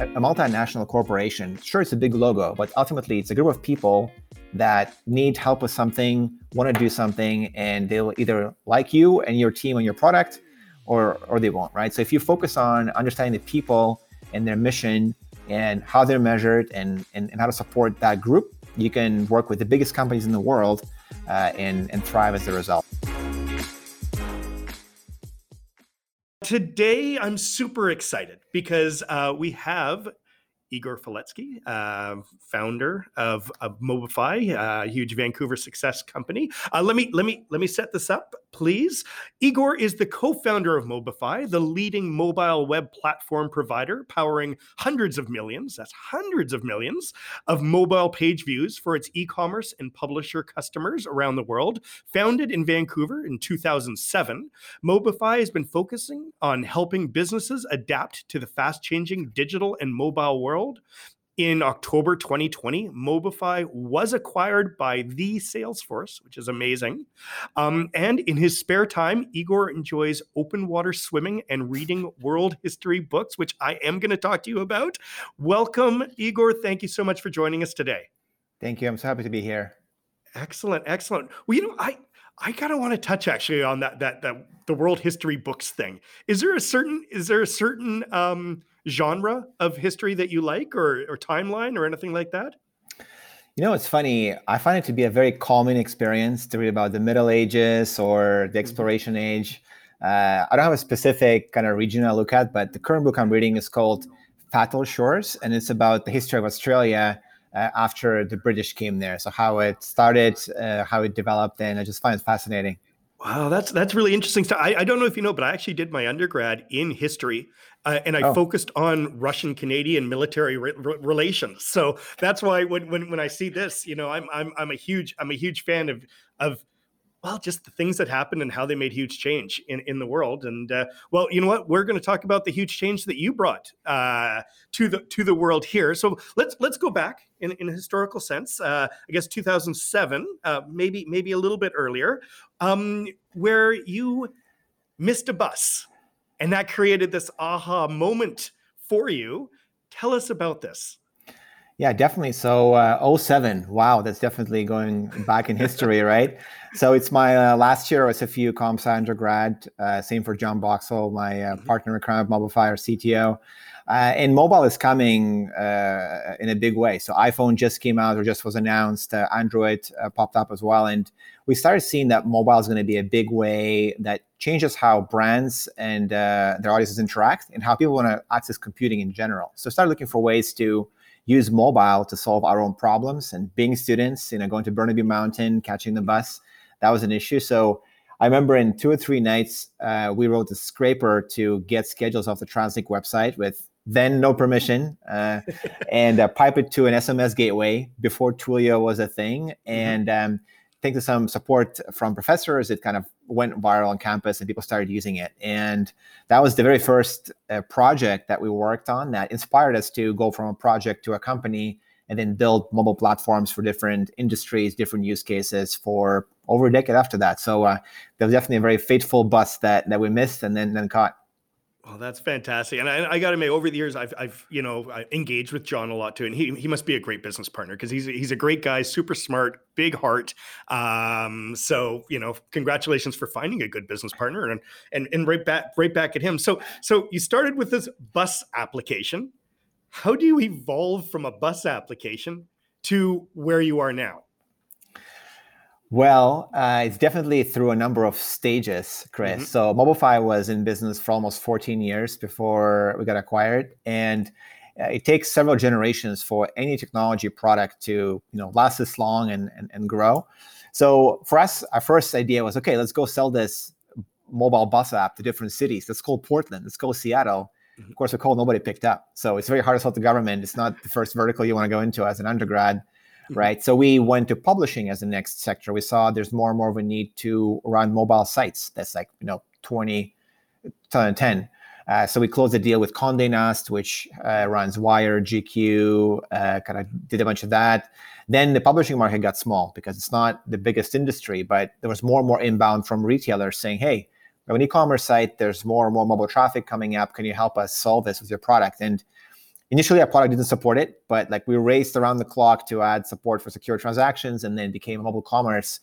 a multinational corporation, sure, it's a big logo, but ultimately it's a group of people that need help with something, want to do something, and they'll either like you and your team and your product, or or they won't, right? So if you focus on understanding the people and their mission and how they're measured and, and, and how to support that group, you can work with the biggest companies in the world uh, and, and thrive as a result. Today, I'm super excited because uh, we have Igor Faletski, uh, founder of, of Mobify, a huge Vancouver success company. Uh, let me let me let me set this up, please. Igor is the co-founder of Mobify, the leading mobile web platform provider, powering hundreds of millions, that's hundreds of millions of mobile page views for its e-commerce and publisher customers around the world. Founded in Vancouver in 2007, Mobify has been focusing on helping businesses adapt to the fast-changing digital and mobile world. In October 2020, Mobify was acquired by the Salesforce, which is amazing. Um, and in his spare time, Igor enjoys open water swimming and reading world history books, which I am going to talk to you about. Welcome, Igor. Thank you so much for joining us today. Thank you. I'm so happy to be here. Excellent, excellent. Well, you know, I I kind of want to touch actually on that that that the world history books thing. Is there a certain is there a certain um, genre of history that you like, or or timeline, or anything like that? You know, it's funny. I find it to be a very calming experience to read about the Middle Ages or the mm-hmm. Exploration Age. Uh, I don't have a specific kind of region I look at, but the current book I'm reading is called Fatal Shores, and it's about the history of Australia uh, after the British came there. So how it started, uh, how it developed, and I just find it fascinating. Wow, that's that's really interesting stuff. I, I don't know if you know, but I actually did my undergrad in history, uh, and I oh. focused on Russian Canadian military re- re- relations. So that's why when, when when I see this, you know, I'm I'm I'm a huge I'm a huge fan of of well, just the things that happened and how they made huge change in, in the world. And uh, well, you know what? We're going to talk about the huge change that you brought uh, to the to the world here. So let's let's go back in, in a historical sense. Uh, I guess 2007, uh, maybe maybe a little bit earlier, um, where you missed a bus, and that created this aha moment for you. Tell us about this. Yeah, definitely. So uh, 07, wow, that's definitely going back in history, right? So it's my uh, last year as a few comps undergrad. Uh, same for John Boxall, my uh, mm-hmm. partner in crime of Mobify, CTO. Uh, and mobile is coming uh, in a big way. So iPhone just came out or just was announced. Uh, Android popped up as well, and we started seeing that mobile is going to be a big way that changes how brands and their audiences interact and how people want to access computing in general. So start looking for ways to use mobile to solve our own problems. And being students, you know, going to Burnaby Mountain, catching the bus, that was an issue. So I remember in two or three nights, uh, we wrote a scraper to get schedules off the TransLink website with then no permission uh, and uh, pipe it to an SMS gateway before Twilio was a thing. Mm-hmm. And um, thanks to some support from professors, it kind of went viral on campus and people started using it. And that was the very first uh, project that we worked on that inspired us to go from a project to a company and then build mobile platforms for different industries, different use cases for over a decade after that. So uh, there was definitely a very fateful bus that that we missed and then then caught. Well, that's fantastic, and I, I got to admit, over the years, I've, I've, you know, engaged with John a lot too, and he, he must be a great business partner because he's he's a great guy, super smart, big heart. Um, so you know, congratulations for finding a good business partner, and and and right back right back at him. So so you started with this bus application. How do you evolve from a bus application to where you are now? Well, uh, it's definitely through a number of stages, Chris. Mm-hmm. So Mobify was in business for almost 14 years before we got acquired, and uh, it takes several generations for any technology product to you know last this long and, and, and grow. So for us, our first idea was okay, let's go sell this mobile bus app to different cities. Let's call Portland. Let's go Seattle. Mm-hmm. Of course, a call nobody picked up. So it's very hard to sell to government. It's not the first vertical you want to go into as an undergrad. Mm-hmm. right? So we went to publishing as the next sector. We saw there's more and more of a need to run mobile sites. That's like you know 20, 2010. Uh, so we closed the deal with Condé Nast, which uh, runs Wired, GQ, uh, kind of did a bunch of that. Then the publishing market got small because it's not the biggest industry, but there was more and more inbound from retailers saying, "Hey, we have an e-commerce site. There's more and more mobile traffic coming up. Can you help us solve this with your product?" And initially our product didn't support it, but like we raced around the clock to add support for secure transactions, and then became a mobile commerce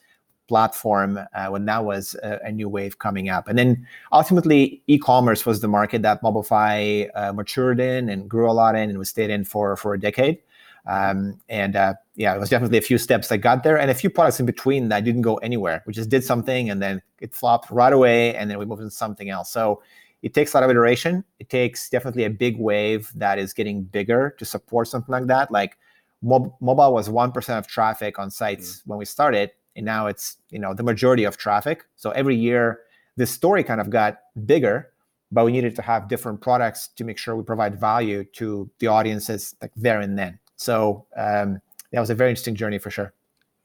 platform uh, when that was a, a, new wave coming up. And then ultimately, e-commerce was the market that Mobify uh, matured in and grew a lot in, and was stayed in for for a decade. Um, and uh, yeah, it was definitely a few steps that got there, and a few products in between that didn't go anywhere. We just did something, and then it flopped right away, and then we moved into something else. So it takes a lot of iteration. It takes definitely a big wave that is getting bigger to support something like that. Like mob- mobile was one percent of traffic on sites mm when we started, and now it's you know the majority of traffic. So every year, this story kind of got bigger, but we needed to have different products to make sure we provide value to the audiences like there and then. So um, that was a very interesting journey for sure.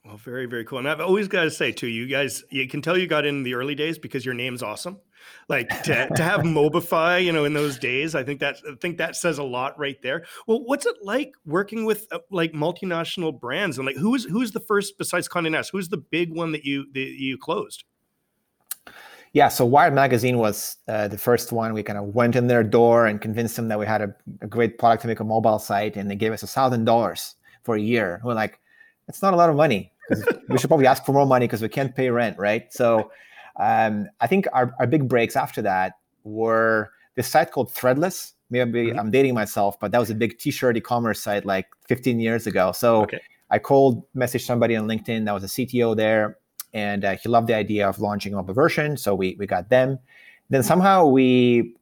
Well, very, very cool. And I've always got to say too, you guys, you can tell you got in the early days because your name's awesome. Like to, to have Mobify, you know, in those days, I think that I think that says a lot right there. Well, what's it like working with uh, like multinational brands and like who is who's the first besides Condé Nast? Who's the big one that you that you closed? Yeah, so Wired Magazine was uh, the first one. We kind of went in their door and convinced them that we had a, a great product to make a mobile site, and they gave us a thousand dollars for a year. We're like, it's not a lot of money. we should probably ask for more money because we can't pay rent, right? So um, I think our, our big breaks after that were this site called Threadless. Maybe mm-hmm. I'm dating myself, but that was a big t-shirt e-commerce site like 15 years ago. So okay. I called, messaged somebody on LinkedIn that was a CTO there, and uh, he loved the idea of launching a version. So we we got them. Then somehow we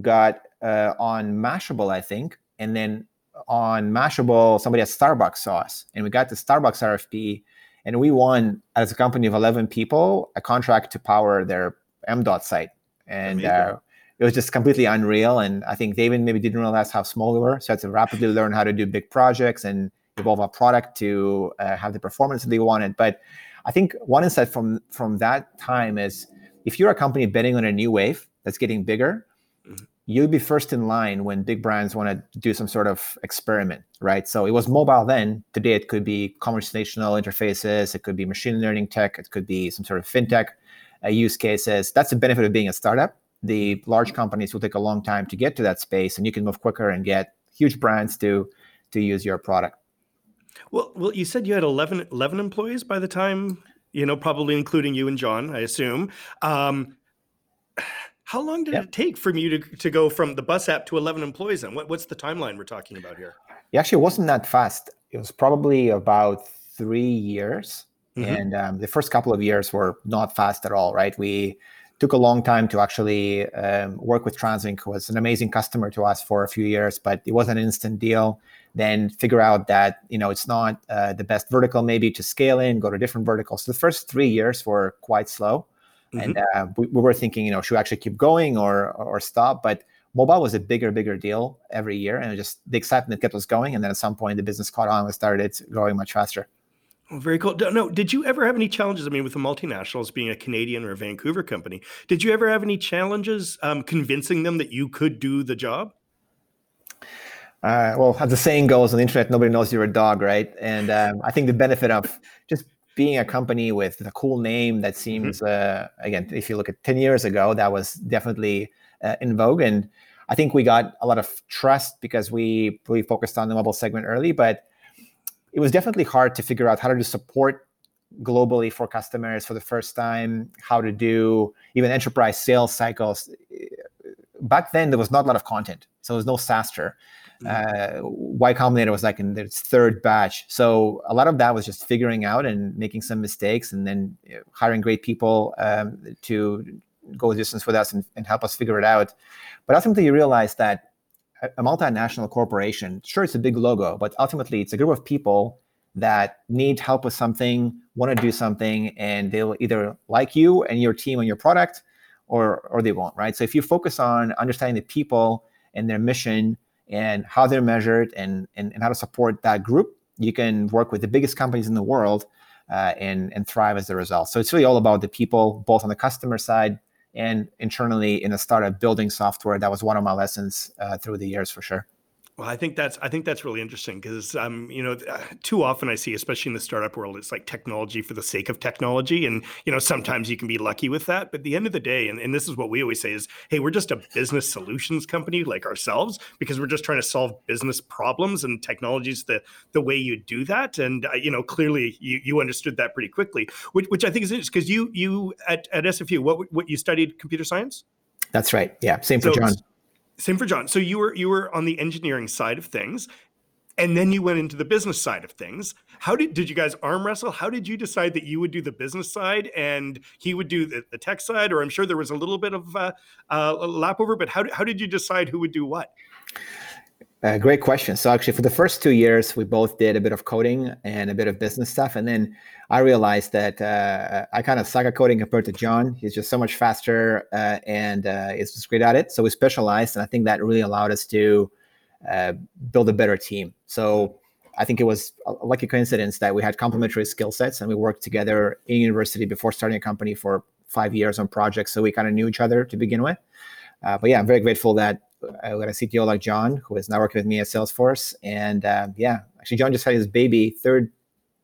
got uh, on Mashable, I think, and then on Mashable, somebody at Starbucks saw us, and we got the Starbucks RFP, and we won as a company of 11 people a contract to power their MDOT site, and uh, it was just completely unreal. And I think David maybe didn't realize how small we were, so I had to rapidly learn how to do big projects and evolve our product to uh, have the performance that they wanted. But I think one insight from from that time is if you're a company betting on a new wave that's getting bigger, you'll be first in line when big brands want to do some sort of experiment, right? So it was mobile then. Today it could be conversational interfaces, it could be machine learning tech, it could be some sort of fintech uh, use cases. That's the benefit of being a startup. The large companies will take a long time to get to that space, and you can move quicker and get huge brands to to use your product. Well, well, you said you had 11, 11 employees by the time you know, probably including you and John, I assume. Um, how long did yep. it take for you to, to go from the bus app to 11 employees? And what, what's the timeline we're talking about here? Yeah, actually, it wasn't that fast. It was probably about three years. Mm-hmm. And um, the first couple of years were not fast at all, right? We took a long time to actually um, work with Translink. who was an amazing customer to us for a few years, but it was an instant deal. Then figure out that you know it's not uh, the best vertical maybe to scale in, go to different verticals. So the first three years were quite slow. Mm-hmm. And uh, we, we, were thinking, you know, should we actually keep going or or stop? But mobile was a bigger, bigger deal every year, and just the excitement kept us going. And then at some point, the business caught on and started growing much faster. Oh, very cool. No, did you ever have any challenges? I mean, with the multinationals being a Canadian or a Vancouver company, did you ever have any challenges um, convincing them that you could do the job? Uh, well, as the saying goes on the internet, nobody knows you're a dog, right? And um, I think the benefit of just being a company with a cool name that mm-hmm. seems mm-hmm. uh, again if you look at 10 years ago that was definitely uh, in vogue and i think we got a lot of trust because we really focused on the mobile segment early but it was definitely hard to figure out how to support globally for customers for the first time how to do even enterprise sales cycles back then there was not a lot of content so there was no SaaStr uh, Y Combinator was like in its third batch. So a lot of that was just figuring out and making some mistakes, and then hiring great people um, to go distance with us and, and, help us figure it out. But ultimately, you realize that a multinational corporation, sure, it's a big logo, but ultimately, it's a group of people that need help with something, want to do something, and they'll either like you and your team and your product, or or they won't, right? So if you focus on understanding the people and their mission and how they're measured and, and, and how to support that group, you can work with the biggest companies in the world uh, and, and thrive as a result. So it's really all about the people, both on the customer side and internally in a startup building software. That was one of my lessons uh, through the years for sure. Well, I think that's I think that's really interesting because um, you know uh, too often I see, especially in the startup world, it's like technology for the sake of technology, and you know sometimes you can be lucky with that. But at the end of the day, and, and this is what we always say is, hey, we're just a business solutions company like ourselves because we're just trying to solve business problems, and technology is the the way you do that. And uh, you know clearly you you understood that pretty quickly, which which I think is interesting because you you at at SFU what what you studied computer science. That's right. Yeah, same for so, John. Same for John. So you were you were on the engineering side of things, and then you went into the business side of things. How did did you guys arm wrestle? How did you decide that you would do the business side and he would do the, the tech side? Or I'm sure there was a little bit of uh, uh, lap over, but how how did you decide who would do what? Uh, great question. So actually, for the first two years, we both did a bit of coding and a bit of business stuff, and then I realized that uh, I kind of suck at coding compared to John. He's just so much faster uh, and uh, is just great at it. So we specialized, and I think that really allowed us to uh, build a better team. So I think it was a lucky coincidence that we had complementary skill sets, and we worked together in university before starting a company for five years on projects. So we kind of knew each other to begin with. Uh, but yeah, I'm very grateful that I got a CTO like John, who is now working with me at Salesforce. And uh, yeah, actually, John just had his baby, third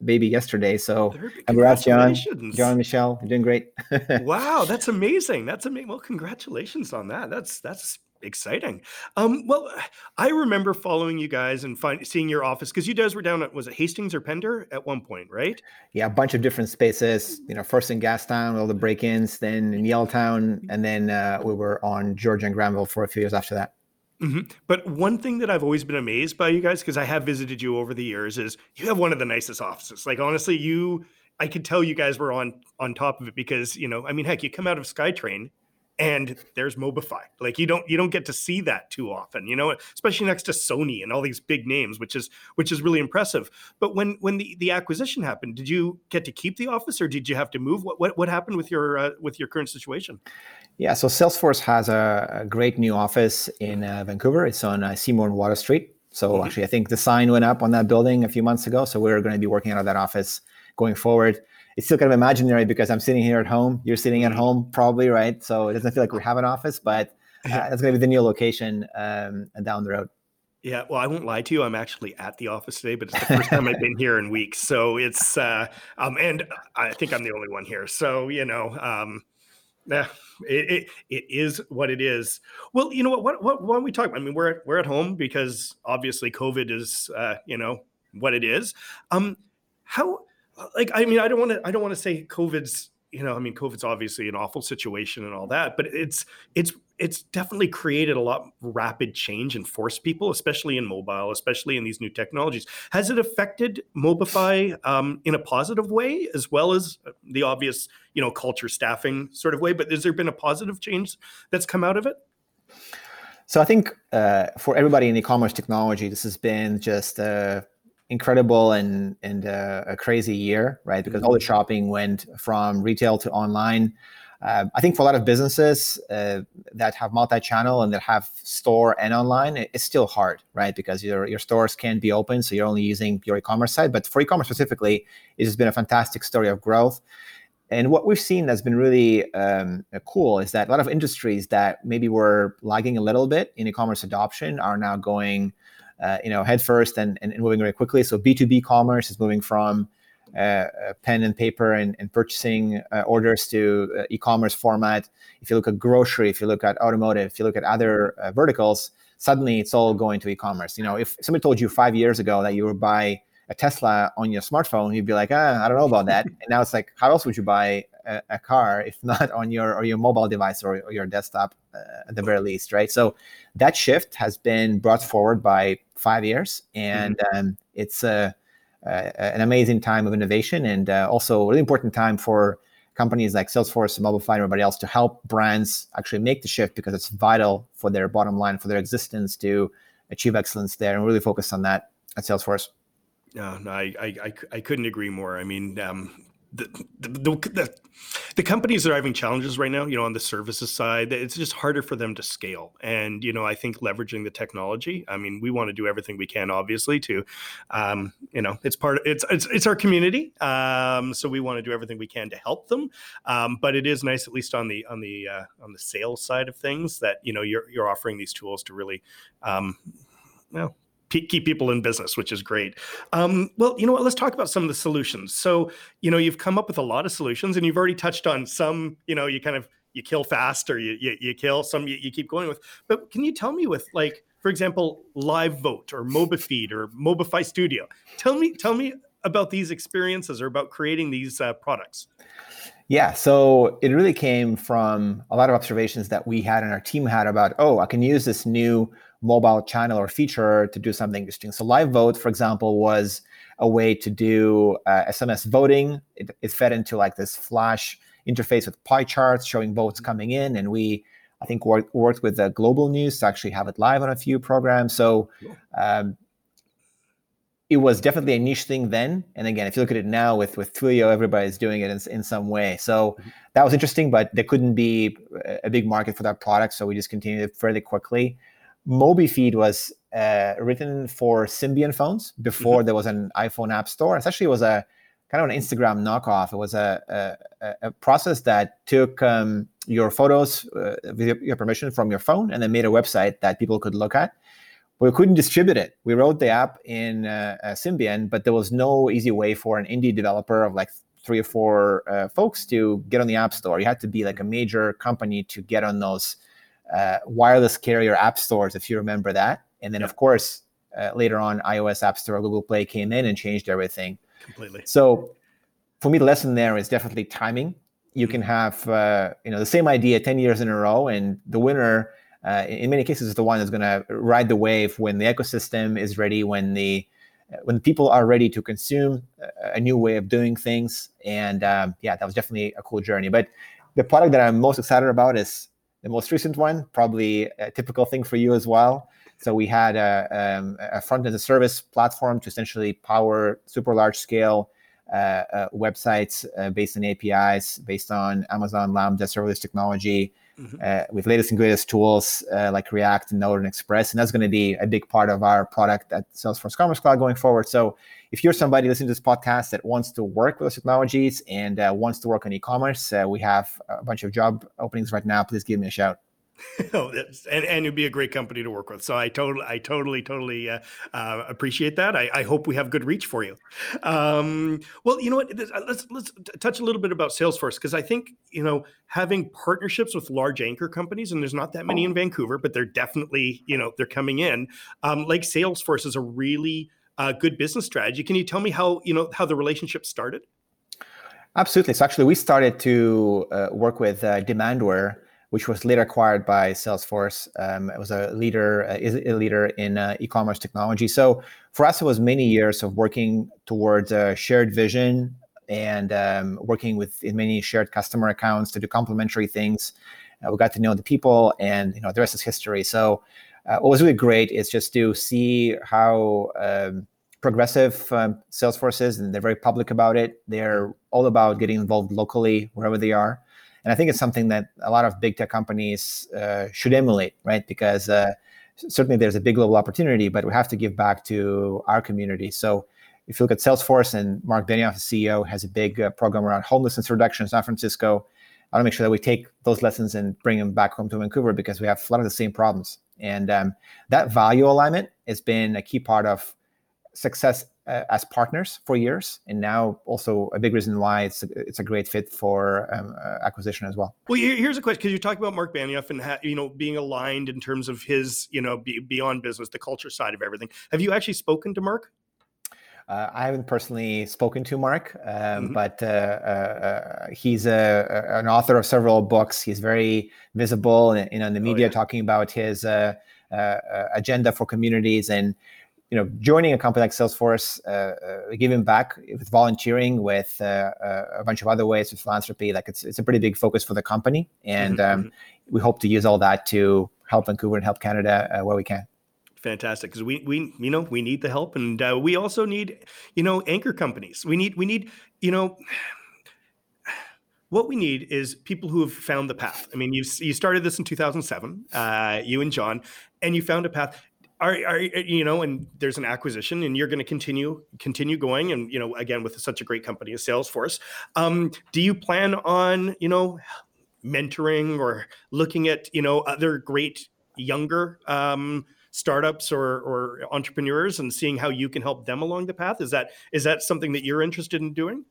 baby yesterday. So congrats, John. John, Michelle, you're doing great. wow, that's amazing. That's amazing. Well, congratulations on that. That's that's exciting. Um, well, I remember following you guys and find, seeing your office because you guys were down at was it Hastings or Pender at one point, right? Yeah, a bunch of different spaces. You know, first in Gastown, all the break-ins, then in Yaletown, and then uh, we were on George and Granville for a few years after that. Mm-hmm. But one thing that I've always been amazed by you guys, because I have visited you over the years, is you have one of the nicest offices. Like honestly, you I could tell you guys were on on top of it because you know, I mean, heck, you come out of SkyTrain and there's Mobify. Like you don't you don't get to see that too often, you know, especially next to Sony and all these big names, which is which is really impressive. But when when the, the acquisition happened, did you get to keep the office or did you have to move? What what, what happened with your uh, with your current situation? Yeah, so Salesforce has a, a great new office in uh, Vancouver. It's on uh, Seymour and Water Street. So mm-hmm. actually, I think the sign went up on that building a few months ago. So we're going to be working out of that office going forward it's still kind of imaginary because I'm sitting here at home. You're sitting at mm-hmm. home, probably, right? So it doesn't feel like we have an office, but uh, that's going to be the new location um, down the road. Yeah, well, I won't lie to you. I'm actually at the office today, but it's the first time I've been here in weeks. So it's, uh, um, and I think I'm the only one here. So you know, um, yeah, it, it, it is what it is. Well, you know what? What, what? Why don't we talk? I mean, we're we're at home because obviously COVID is, uh, you know, what it is. Um, how like I mean, I don't want to I don't want to say COVID's you know, I mean, COVID's obviously an awful situation and all that, but it's it's it's definitely created a lot rapid change and forced people, especially in mobile, especially in these new technologies. Has it affected Mobify um, in a positive way, as well as the obvious, you know, culture staffing sort of way? But has there been a positive change that's come out of it? So I think uh, for everybody in e-commerce technology, this has been just uh, incredible and and uh, a crazy year, right? Because all the mm-hmm. shopping went from retail to online. Uh, I think for a lot of businesses uh, that have multi-channel and that have store and online, it's still hard, right? Because your your stores can't be open, so you're only using your e-commerce site. But for e-commerce specifically, it has been a fantastic story of growth. And what we've seen that's been really um, cool is that a lot of industries that maybe were lagging a little bit in e-commerce adoption are now going uh, you know, headfirst and, and, and, moving very quickly. So B2B commerce is moving from uh, uh, pen and paper and, and purchasing uh, orders to uh, e-commerce format. If you look at grocery, if you look at automotive, if you look at other uh, verticals, suddenly it's all going to e-commerce. You know, if somebody told you five years ago that you would buy a Tesla on your smartphone, you'd be like, ah, I don't know about that. and now it's like, how else would you buy a, a car if not on your or your mobile device or, or your desktop uh, at the very least, right? So that shift has been brought forward by five years, and mm-hmm. um, it's a, an amazing time of innovation and uh, also a really important time for companies like Salesforce, Mobify, and everybody else to help brands actually make the shift because it's vital for their bottom line, for their existence to achieve excellence there, and really focus on that at Salesforce. No, no, I, I, I couldn't agree more. I mean, um, the, the, the, the, companies that are having challenges right now, you know, on the services side, it's just harder for them to scale. And, you know, I think leveraging the technology, I mean, we want to do everything we can, obviously, to, um, you know, it's part of, it's, it's, it's our community. Um, so we want to do everything we can to help them. Um, but it is nice, at least on the, on the, uh, on the sales side of things that, you know, you're, you're offering these tools to really, um, well, keep people in business, which is great. Um, well, you know what? Let's talk about some of the solutions. So, you know, you've come up with a lot of solutions, and you've already touched on some. You know, you kind of you kill fast, or you you, you kill some. You, you keep going with. But can you tell me with like, for example, Live Vote or MobiFeed or Mobify Studio? Tell me, tell me about these experiences or about creating these uh, products. Yeah, so it really came from a lot of observations that we had and our team had about, oh, I can use this new mobile channel or feature to do something interesting. So live vote, for example, was a way to do uh, SMS voting. It, it, fed into like this flash interface with pie charts showing votes coming in, and we, I think, worked, worked with the Global News to actually have it live on a few programs. So. Um, it was definitely a niche thing then. And again, if you look at it now with with Twilio, everybody's doing it in, in some way. So mm-hmm. that was interesting, but there couldn't be a big market for that product. So we just continued it fairly quickly. MobiFeed was uh, written for Symbian phones before mm-hmm. there was an iPhone app store. Essentially, actually was a kind of an Instagram knockoff. It was a, a, a process that took um, your photos uh, with your permission from your phone and then made a website that people could look at. We couldn't distribute it. We wrote the app in uh, uh, Symbian, but there was no easy way for an indie developer of like three or four uh, folks to get on the App Store. You had to be like a major company to get on those uh, wireless carrier app stores, if you remember that. And then, of course, uh, later on, iOS App Store, Google Play came in and changed everything. Completely. So, for me, the lesson there is definitely timing. You can mm-hmm. have uh, you know the same idea ten years in a row, and the winner, uh, in many cases, is the one that's going to ride the wave when the ecosystem is ready, when the when people are ready to consume a new way of doing things. And um, yeah, that was definitely a cool journey. But the product that I'm most excited about is the most recent one, probably a typical thing for you as well. So we had a, um, a front as a service platform to essentially power super large scale uh, uh, websites uh, based on APIs, based on Amazon Lambda serverless technology, mm-hmm. Uh, with latest and greatest tools uh, like React and Node and Express. And that's going to be a big part of our product at Salesforce Commerce Cloud going forward. So if you're somebody listening to this podcast that wants to work with those technologies and uh, wants to work on e-commerce, uh, we have a bunch of job openings right now. Please give me a shout. oh, and and it'd be a great company to work with. So I totally, I totally, totally uh, uh, appreciate that. I, I, hope we have good reach for you. Um, well, you know what? Uh, let's let's touch a little bit about Salesforce because I think you know having partnerships with large anchor companies, and there's not that many in Vancouver, but they're definitely you know they're coming in. Um, like Salesforce is a really uh, good business strategy. Can you tell me how you know how the relationship started? Absolutely. So actually, we started to uh, work with uh, Demandware which was later acquired by Salesforce. Um, it was a leader, uh, is a leader in uh, e-commerce technology. So for us, it was many years of working towards a shared vision and um, working with in many shared customer accounts to do complementary things. Uh, we got to know the people, and you know the rest is history. So uh, what was really great is just to see how. Um, progressive um, Salesforce is, and they're very public about it. They're all about getting involved locally wherever they are and I think it's something that a lot of big tech companies uh, should emulate, right? Because uh, certainly there's a big global opportunity, but we have to give back to our community. So if you look at Salesforce and Mark Benioff, the CEO, has a big uh, program around homelessness reduction in San Francisco. I want to make sure that we take those lessons and bring them back home to Vancouver because we have a lot of the same problems. And um, that value alignment has been a key part of success uh, as partners for years, and now also a big reason why it's a, it's a great fit for um, uh, acquisition as well. Well, here's a question because you talked about Mark Benioff and ha- you know being aligned in terms of his you know be, beyond business, the culture side of everything. Have you actually spoken to Mark? Uh, I haven't personally spoken to Mark, um, mm-hmm. but uh, uh, uh he's a, an author of several books. He's very visible in, in the oh, media, oh, yeah. talking about his agenda for communities and you know, joining a company like Salesforce, uh, uh, giving back with volunteering, with uh, uh, a bunch of other ways with philanthropy, like it's it's a pretty big focus for the company, and mm-hmm. um, mm-hmm. we hope to use all that to help Vancouver and help Canada uh, where we can. Fantastic, because we we you know we need the help, and uh, we also need you know anchor companies. We need we need you know what we need is people who have found the path. I mean, you you started this in 2007, uh, you and John, and you found a path are, are you know and there's an acquisition and you're going to continue continue going and you know again with such a great company as salesforce um, do you plan on you know mentoring or looking at you know other great younger um, startups or, or entrepreneurs and seeing how you can help them along the path? Is that is that something that you're interested in doing?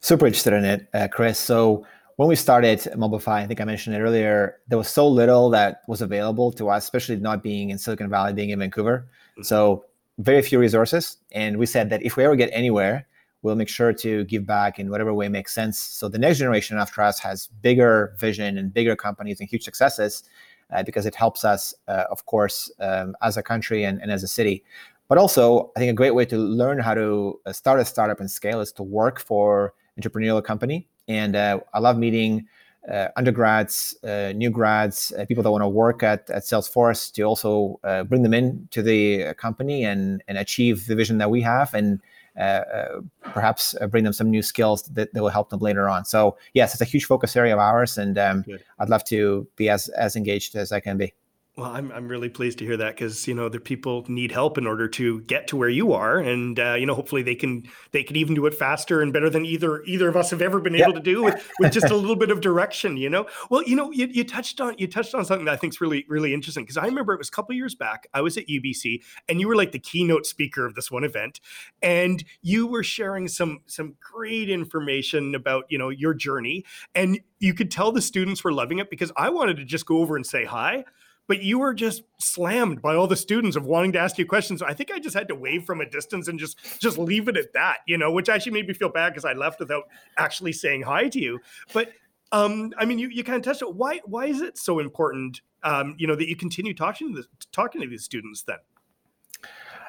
Super interested in it, uh, Chris. So when we started Mobify, I think I mentioned it earlier, there was so little that was available to us, especially not being in Silicon Valley, being in Vancouver. Mm-hmm. So very few resources. And we said that if we ever get anywhere, we'll make sure to give back in whatever way makes sense. So the next generation after us has bigger vision and bigger companies and huge successes uh, because it helps us, uh, of course, um, as a country and, and as a city. But also, I think a great way to learn how to uh, start a startup and scale is to work for entrepreneurial company. And uh, I love meeting uh, undergrads, uh, new grads, uh, people that want to work at, at Salesforce to also uh, bring them in to the company and, and achieve the vision that we have and Uh, uh, perhaps uh, bring them some new skills that, that will help them later on. So yes, it's a huge focus area of ours, and um, I'd love to be as as engaged as I can be. Well, I'm I'm really pleased to hear that because you know the people need help in order to get to where you are, and uh, you know hopefully they can they can even do it faster and better than either either of us have ever been able to do with, with just a little bit of direction. You know, well, you know, you, you touched on you touched on something that I think is really really interesting because I remember it was a couple years back. I was at UBC, and you were like the keynote speaker of this one event, and you were sharing some some great information about you know your journey, and you could tell the students were loving it because I wanted to just go over and say hi but you were just slammed by all the students of wanting to ask you questions. I think I just had to wave from a distance and just just leave it at that, you know, which actually made me feel bad because I left without actually saying hi to you. But um, I mean, you, you kind of touched it. Why why is it so important, um, you know, that you continue talking to the, talking to these students then?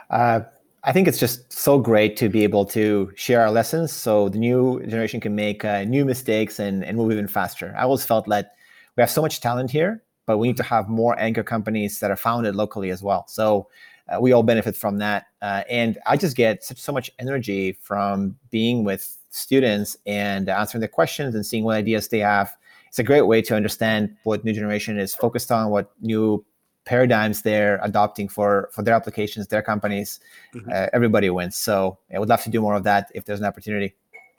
Uh, I think it's just so great to be able to share our lessons so the new generation can make uh, new mistakes and, and move even faster. I always felt that we have so much talent here but we need to have more anchor companies that are founded locally as well. So uh, we all benefit from that. Uh, and I just get such, so much energy from being with students and answering their questions and seeing what ideas they have. It's a great way to understand what new generation is focused on, what new paradigms they're adopting for for their applications, their companies. Mm-hmm. Uh, everybody wins. So I would love to do more of that if there's an opportunity.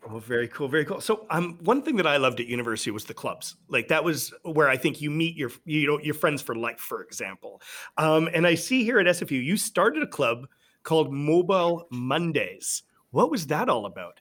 Oh, very cool, very cool. So, um, one thing that I loved at university was the clubs. Like that was where I think you meet your, you know, your friends for life, for example. Um, and I see here at SFU, you started a club called Mobile Mondays. What was that all about?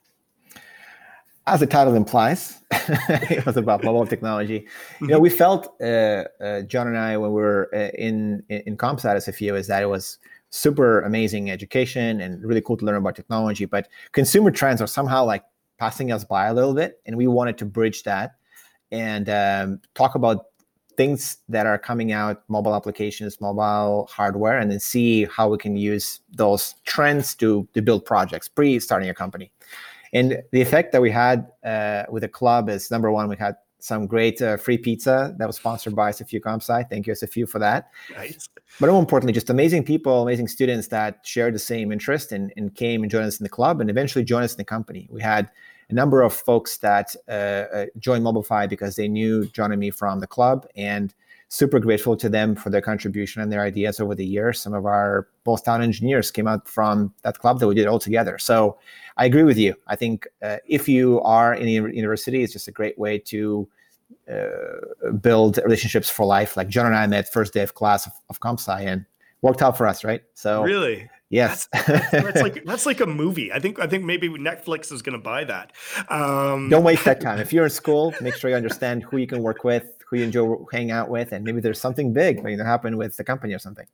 As the title implies, it was about mobile technology. You know, mm-hmm. we felt uh, uh, John and I when we were uh, in in CompSci at SFU is that it was super amazing education and really cool to learn about technology. But consumer trends are somehow like passing us by a little bit, and we wanted to bridge that and um, talk about things that are coming out, mobile applications, mobile hardware, and then see how we can use those trends to to build projects pre starting a company. And the effect that we had uh, with the club is number one, we had some great uh, free pizza that was sponsored by SFU CompSci. Thank you, SFU, for that. Nice. But more importantly, just amazing people, amazing students that shared the same interest and, and came and joined us in the club and eventually joined us in the company. We had a number of folks that uh, uh, joined Mobify because they knew John and me from the club and super grateful to them for their contribution and their ideas over the years. Some of our most talented engineers came out from that club that we did all together. So I agree with you. I think uh, if you are in a university, it's just a great way to uh, build relationships for life. Like John and I met first day of class of, of CompSci and worked out for us, right? So really, Yes, that's, that's, like that's like a movie. I think I think maybe Netflix is going to buy that. Um, Don't waste that time. If you're in school, make sure you understand who you can work with, who you enjoy hanging out with, and maybe there's something big going to happen with the company or something.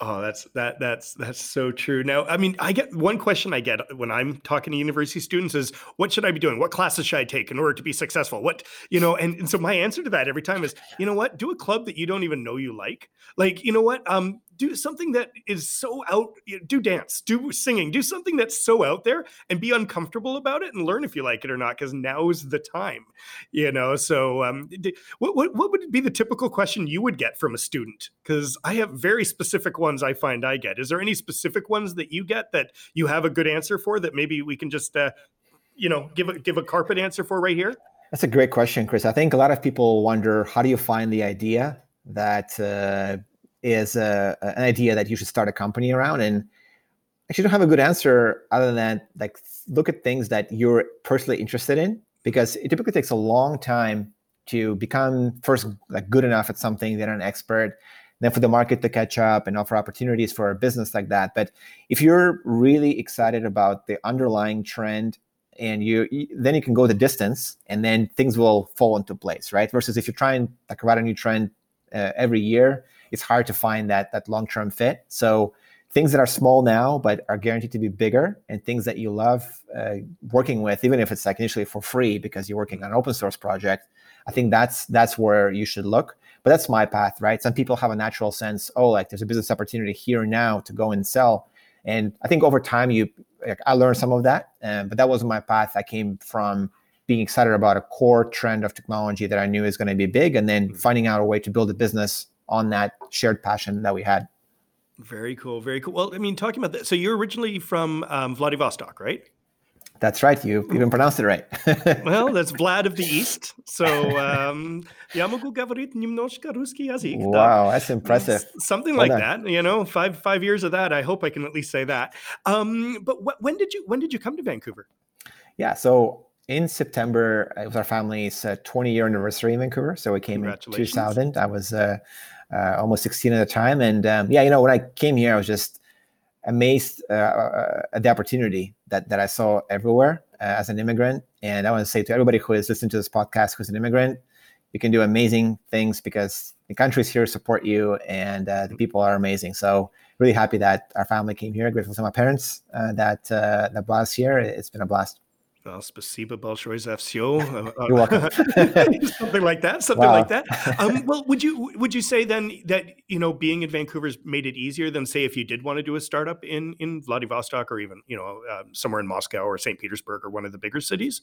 Oh, that's that that's that's so true. Now, I mean, I get one question I get when I'm talking to university students is, "What should I be doing? What classes should I take in order to be successful?" What you know, and, and so my answer to that every time is, you know what, do a club that you don't even know you like. Like, you know what, um, do something that is so out do dance do singing do something that's so out there and be uncomfortable about it and learn if you like it or not because now's the time you know? So um, what, what, what would be the typical question you would get from a student? Because i have very specific ones i find i get. Is there any specific ones that you get that you have a good answer for that maybe we can just uh, you know give a give a carpet answer for right here? That's a great question chris. I think a lot of people wonder how do you find the idea that uh, is a, an idea that you should start a company around and actually don't have a good answer other than like look at things that you're personally interested in because it typically takes a long time to become first like good enough at something then an expert then for the market to catch up and offer opportunities for a business like that. But if you're really excited about the underlying trend and you, then you can go the distance and then things will fall into place right versus if you're trying like write a new trend uh, every year it's hard to find that that long-term fit so things that are small now but are guaranteed to be bigger and things that you love uh, working with even if it's like initially for free because you're working on an open source project i think that's that's where you should look but that's my path right some people have a natural sense oh like there's a business opportunity here now to go and sell and i think over time you like, I learned some of that, um, but that wasn't my path. I came from being excited about a core trend of technology that I knew is going to be big, and then mm-hmm. finding out a way to build a business on that shared passion that we had. Very cool, very cool. Well, I mean, talking about that, so you're originally from um, Vladivostok, right? That's right. You even pronounced it right. well, that's Vlad of the East. So um, я могу говорить немножко русский язык. Wow, that's impressive. Something like that. You know, five five years of that. I hope I can at least say that. Um, but wh- when did you when did you come to Vancouver? Yeah. So in September, it was our family's uh, 20 year anniversary in Vancouver. So we came in 2000. I was uh, uh, almost 16 at the time, and um, yeah, you know, when I came here, I was just amazed uh, uh, at the opportunity that, that I saw everywhere uh, as an immigrant. And I want to say to everybody who is listening to this podcast who's an immigrant, you can do amazing things because the countries here support you and uh, the people are amazing. So really happy that our family came here. Grateful to my parents uh, that uh, that brought us here. It's been a blast uh, Spasiba Bolshoi's uh, uh, something like that, something wow. like that. Um, well, would you would you say then that you know being in Vancouver's made it easier than say if you did want to do a startup in in Vladivostok or even you know uh, somewhere in Moscow or St. Petersburg or one of the bigger cities?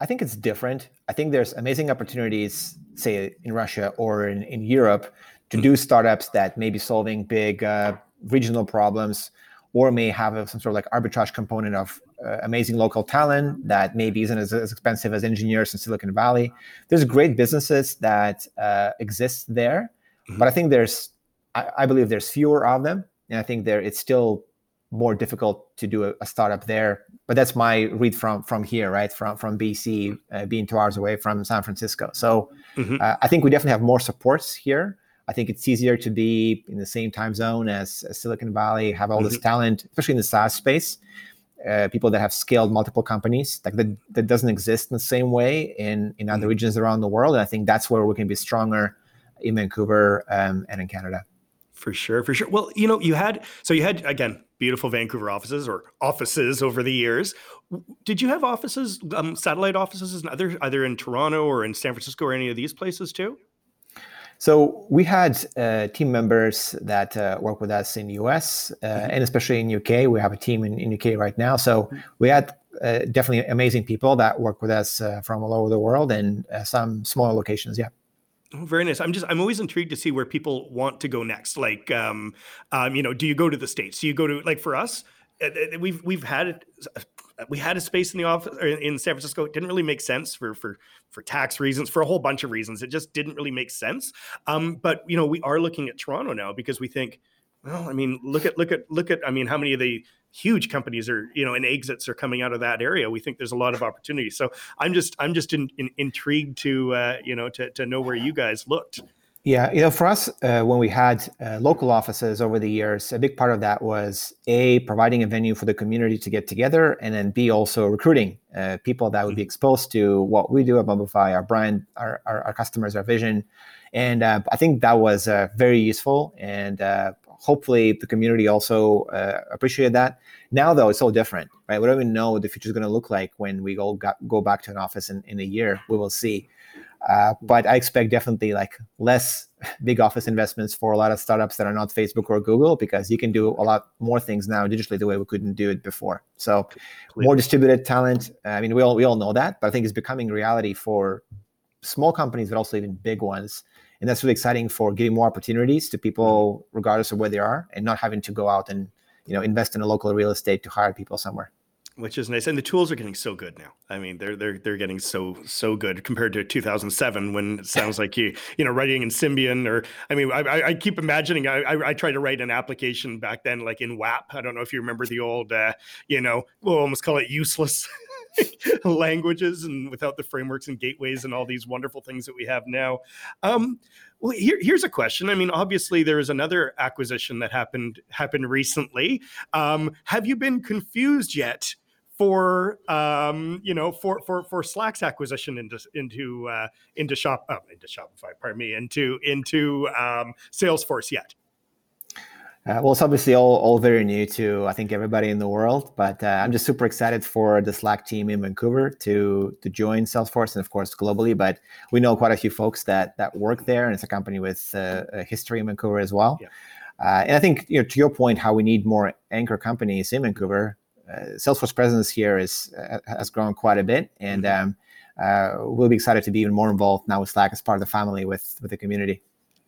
I think it's different. I think there's amazing opportunities, say in Russia or in, in Europe, to do hmm. startups that may be solving big uh, regional problems or may have a, some sort of like arbitrage component of uh, amazing local talent that maybe isn't as, as, expensive as engineers in Silicon Valley. There's great businesses that uh, exist there, mm-hmm. but I think there's, I, I, believe there's fewer of them, and I think there it's still more difficult to do a, a startup there. But that's my read from from here, right? From from BC, uh, being two hours away from San Francisco. So mm-hmm. Uh, I think we definitely have more supports here. I think it's easier to be in the same time zone as, as Silicon Valley, have all mm-hmm. this talent, especially in the SaaS space. Uh, people that have scaled multiple companies like that, that doesn't exist in the same way in in other mm-hmm. regions around the world. And i think that's where we can be stronger in vancouver um, and in canada. For sure for sure. Well you know you had so you had again beautiful vancouver offices or offices over the years. Did you have offices um, satellite offices in other either in toronto or in san francisco or any of these places too so we had uh, team members that uh, work with us in US uh, mm-hmm. and especially in UK. We have a team in, in UK right now. So we had uh, definitely amazing people that work with us uh, from all over the world and uh, some smaller locations. Yeah. Oh, very nice. I'm just I'm always intrigued to see where people want to go next. Like, um, um, you know, do you go to the states? Do you go to like for us? We've we've had we had a space in the office in San Francisco. It didn't really make sense for for for tax reasons, for a whole bunch of reasons. It just didn't really make sense. Um, but you know, we are looking at Toronto now because we think, well, I mean, look at look at look at. I mean, how many of the huge companies are you know and exits are coming out of that area? We think there's a lot of opportunity. So I'm just I'm just in, in, intrigued to uh, you know to to know where you guys looked. Yeah, you know, for us, uh, when we had uh, local offices over the years, a big part of that was a providing a venue for the community to get together, and then b also recruiting uh, people that would be mm-hmm. exposed to what we do at Mobify, our brand, our, our, our customers, our vision, and uh, I think that was uh, very useful, and uh, hopefully the community also appreciated that. Now, though, it's all different, right? We don't even know what the future is going to look like when we all got, go back to an office in, in a year. We will see. Uh, but I expect definitely like less big office investments for a lot of startups that are not Facebook or Google because you can do a lot more things now digitally the way we couldn't do it before. So more distributed talent. I mean, we all we all know that, but I think it's becoming reality for small companies, but also even big ones. And that's really exciting for giving more opportunities to people, mm-hmm. regardless of where they are, and not having to go out and you know invest in a local real estate to hire people somewhere which is nice. And the tools are getting so good now. I mean, they're they're they're getting so so good compared to 2007 when it sounds like you you know writing in Symbian or I mean, I, I keep imagining I, I, I tried to write an application back then like in WAP. I don't know if you remember the old uh, you know we'll almost call it useless. languages and without the frameworks and gateways and all these wonderful things that we have now. Um, Well, here, here's a question. I mean, obviously, there is another acquisition that happened happened recently. Um, have you been confused yet for um, you know for for for Slack's acquisition into into uh, into shop oh, into Shopify, pardon me, into into um, Salesforce yet? Uh, well, it's obviously all, all very new to I think everybody in the world, but uh, I'm just super excited for the Slack team in Vancouver to to join Salesforce and of course globally. But we know quite a few folks that that work there, and it's a company with uh, a history in Vancouver as well. Yeah. Uh, and I think you know to your point, how we need more anchor companies in Vancouver. Uh, Salesforce presence here is uh, has grown quite a bit, and mm-hmm. um, we'll be excited to be even more involved now with Slack as part of the family with with the community.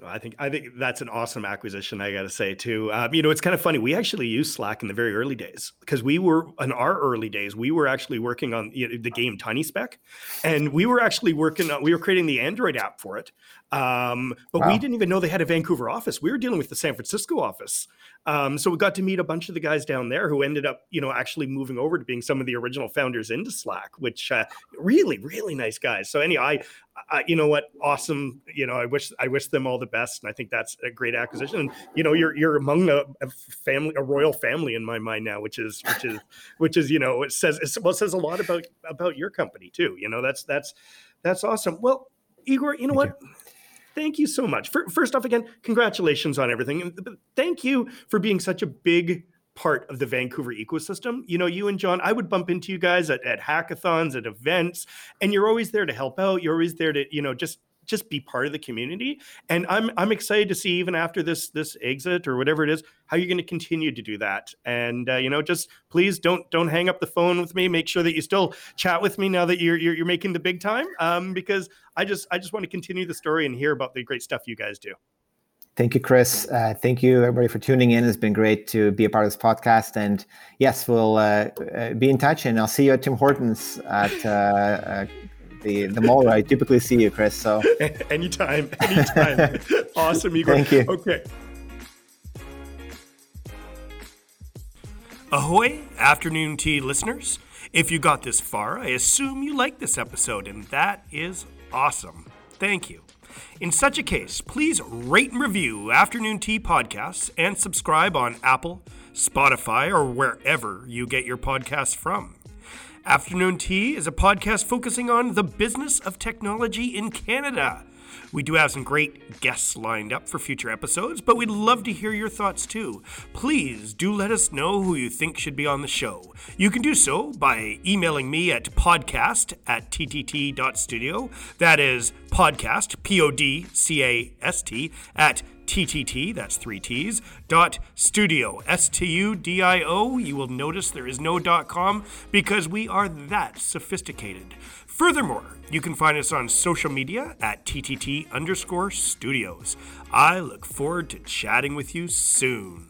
I think I think that's an awesome acquisition. I got to say too. Um, you know, it's kind of funny. We actually used Slack in the very early days because we were in our early days. We were actually working on you know, the game Tiny Speck, and we were actually working on. We were creating the Android app for it, um, but wow. we didn't even know they had a Vancouver office. We were dealing with the San Francisco office. Um, so we got to meet a bunch of the guys down there who ended up, you know, actually moving over to being some of the original founders into Slack, which uh, really, really nice guys. So anyway, I, I, you know what, awesome. You know, I wish I wish them all the best, and I think that's a great acquisition. And you know, you're you're among a, a family, a royal family in my mind now, which is which is which is you know, it says well it says a lot about about your company too. You know, that's that's that's awesome. Well, Igor, you know Thank what? You thank you so much. First off, again, congratulations on everything. Thank you for being such a big part of the Vancouver ecosystem. You know, you and John, I would bump into you guys at, at hackathons, at events, and you're always there to help out. You're always there to, you know, just just be part of the community. And I'm I'm excited to see even after this this exit or whatever it is, how you're going to continue to do that. And uh, you know, just please don't don't hang up the phone with me. Make sure that you still chat with me now that you're you're, you're making the big time. Um, because I just I just want to continue the story and hear about the great stuff you guys do. Thank you, Chris. Uh, thank you, everybody, for tuning in. It's been great to be a part of this podcast. And yes, we'll uh, uh be in touch, and I'll see you at Tim Hortons at uh, uh, the the mall I typically see you, Chris. So anytime, anytime. awesome, Igor. Thank you. Okay. Ahoy, afternoon tea listeners. If you got this far, I assume you like this episode, and that is awesome. Thank you. In such a case, please rate and review Afternoon Tea Podcasts and subscribe on Apple, Spotify, or wherever you get your podcasts from. Afternoon Tea is a podcast focusing on the business of technology in Canada. We do have some great guests lined up for future episodes, but we'd love to hear your thoughts too. Please do let us know who you think should be on the show. You can do so by emailing me at podcast at ttt.studio. That is podcast, P O D C A S T, at TTT, that's three T's, dot studio, S T U D I O. You will notice there is no dot com because we are that sophisticated. Furthermore, you can find us on social media at TTT underscore studios. I look forward to chatting with you soon.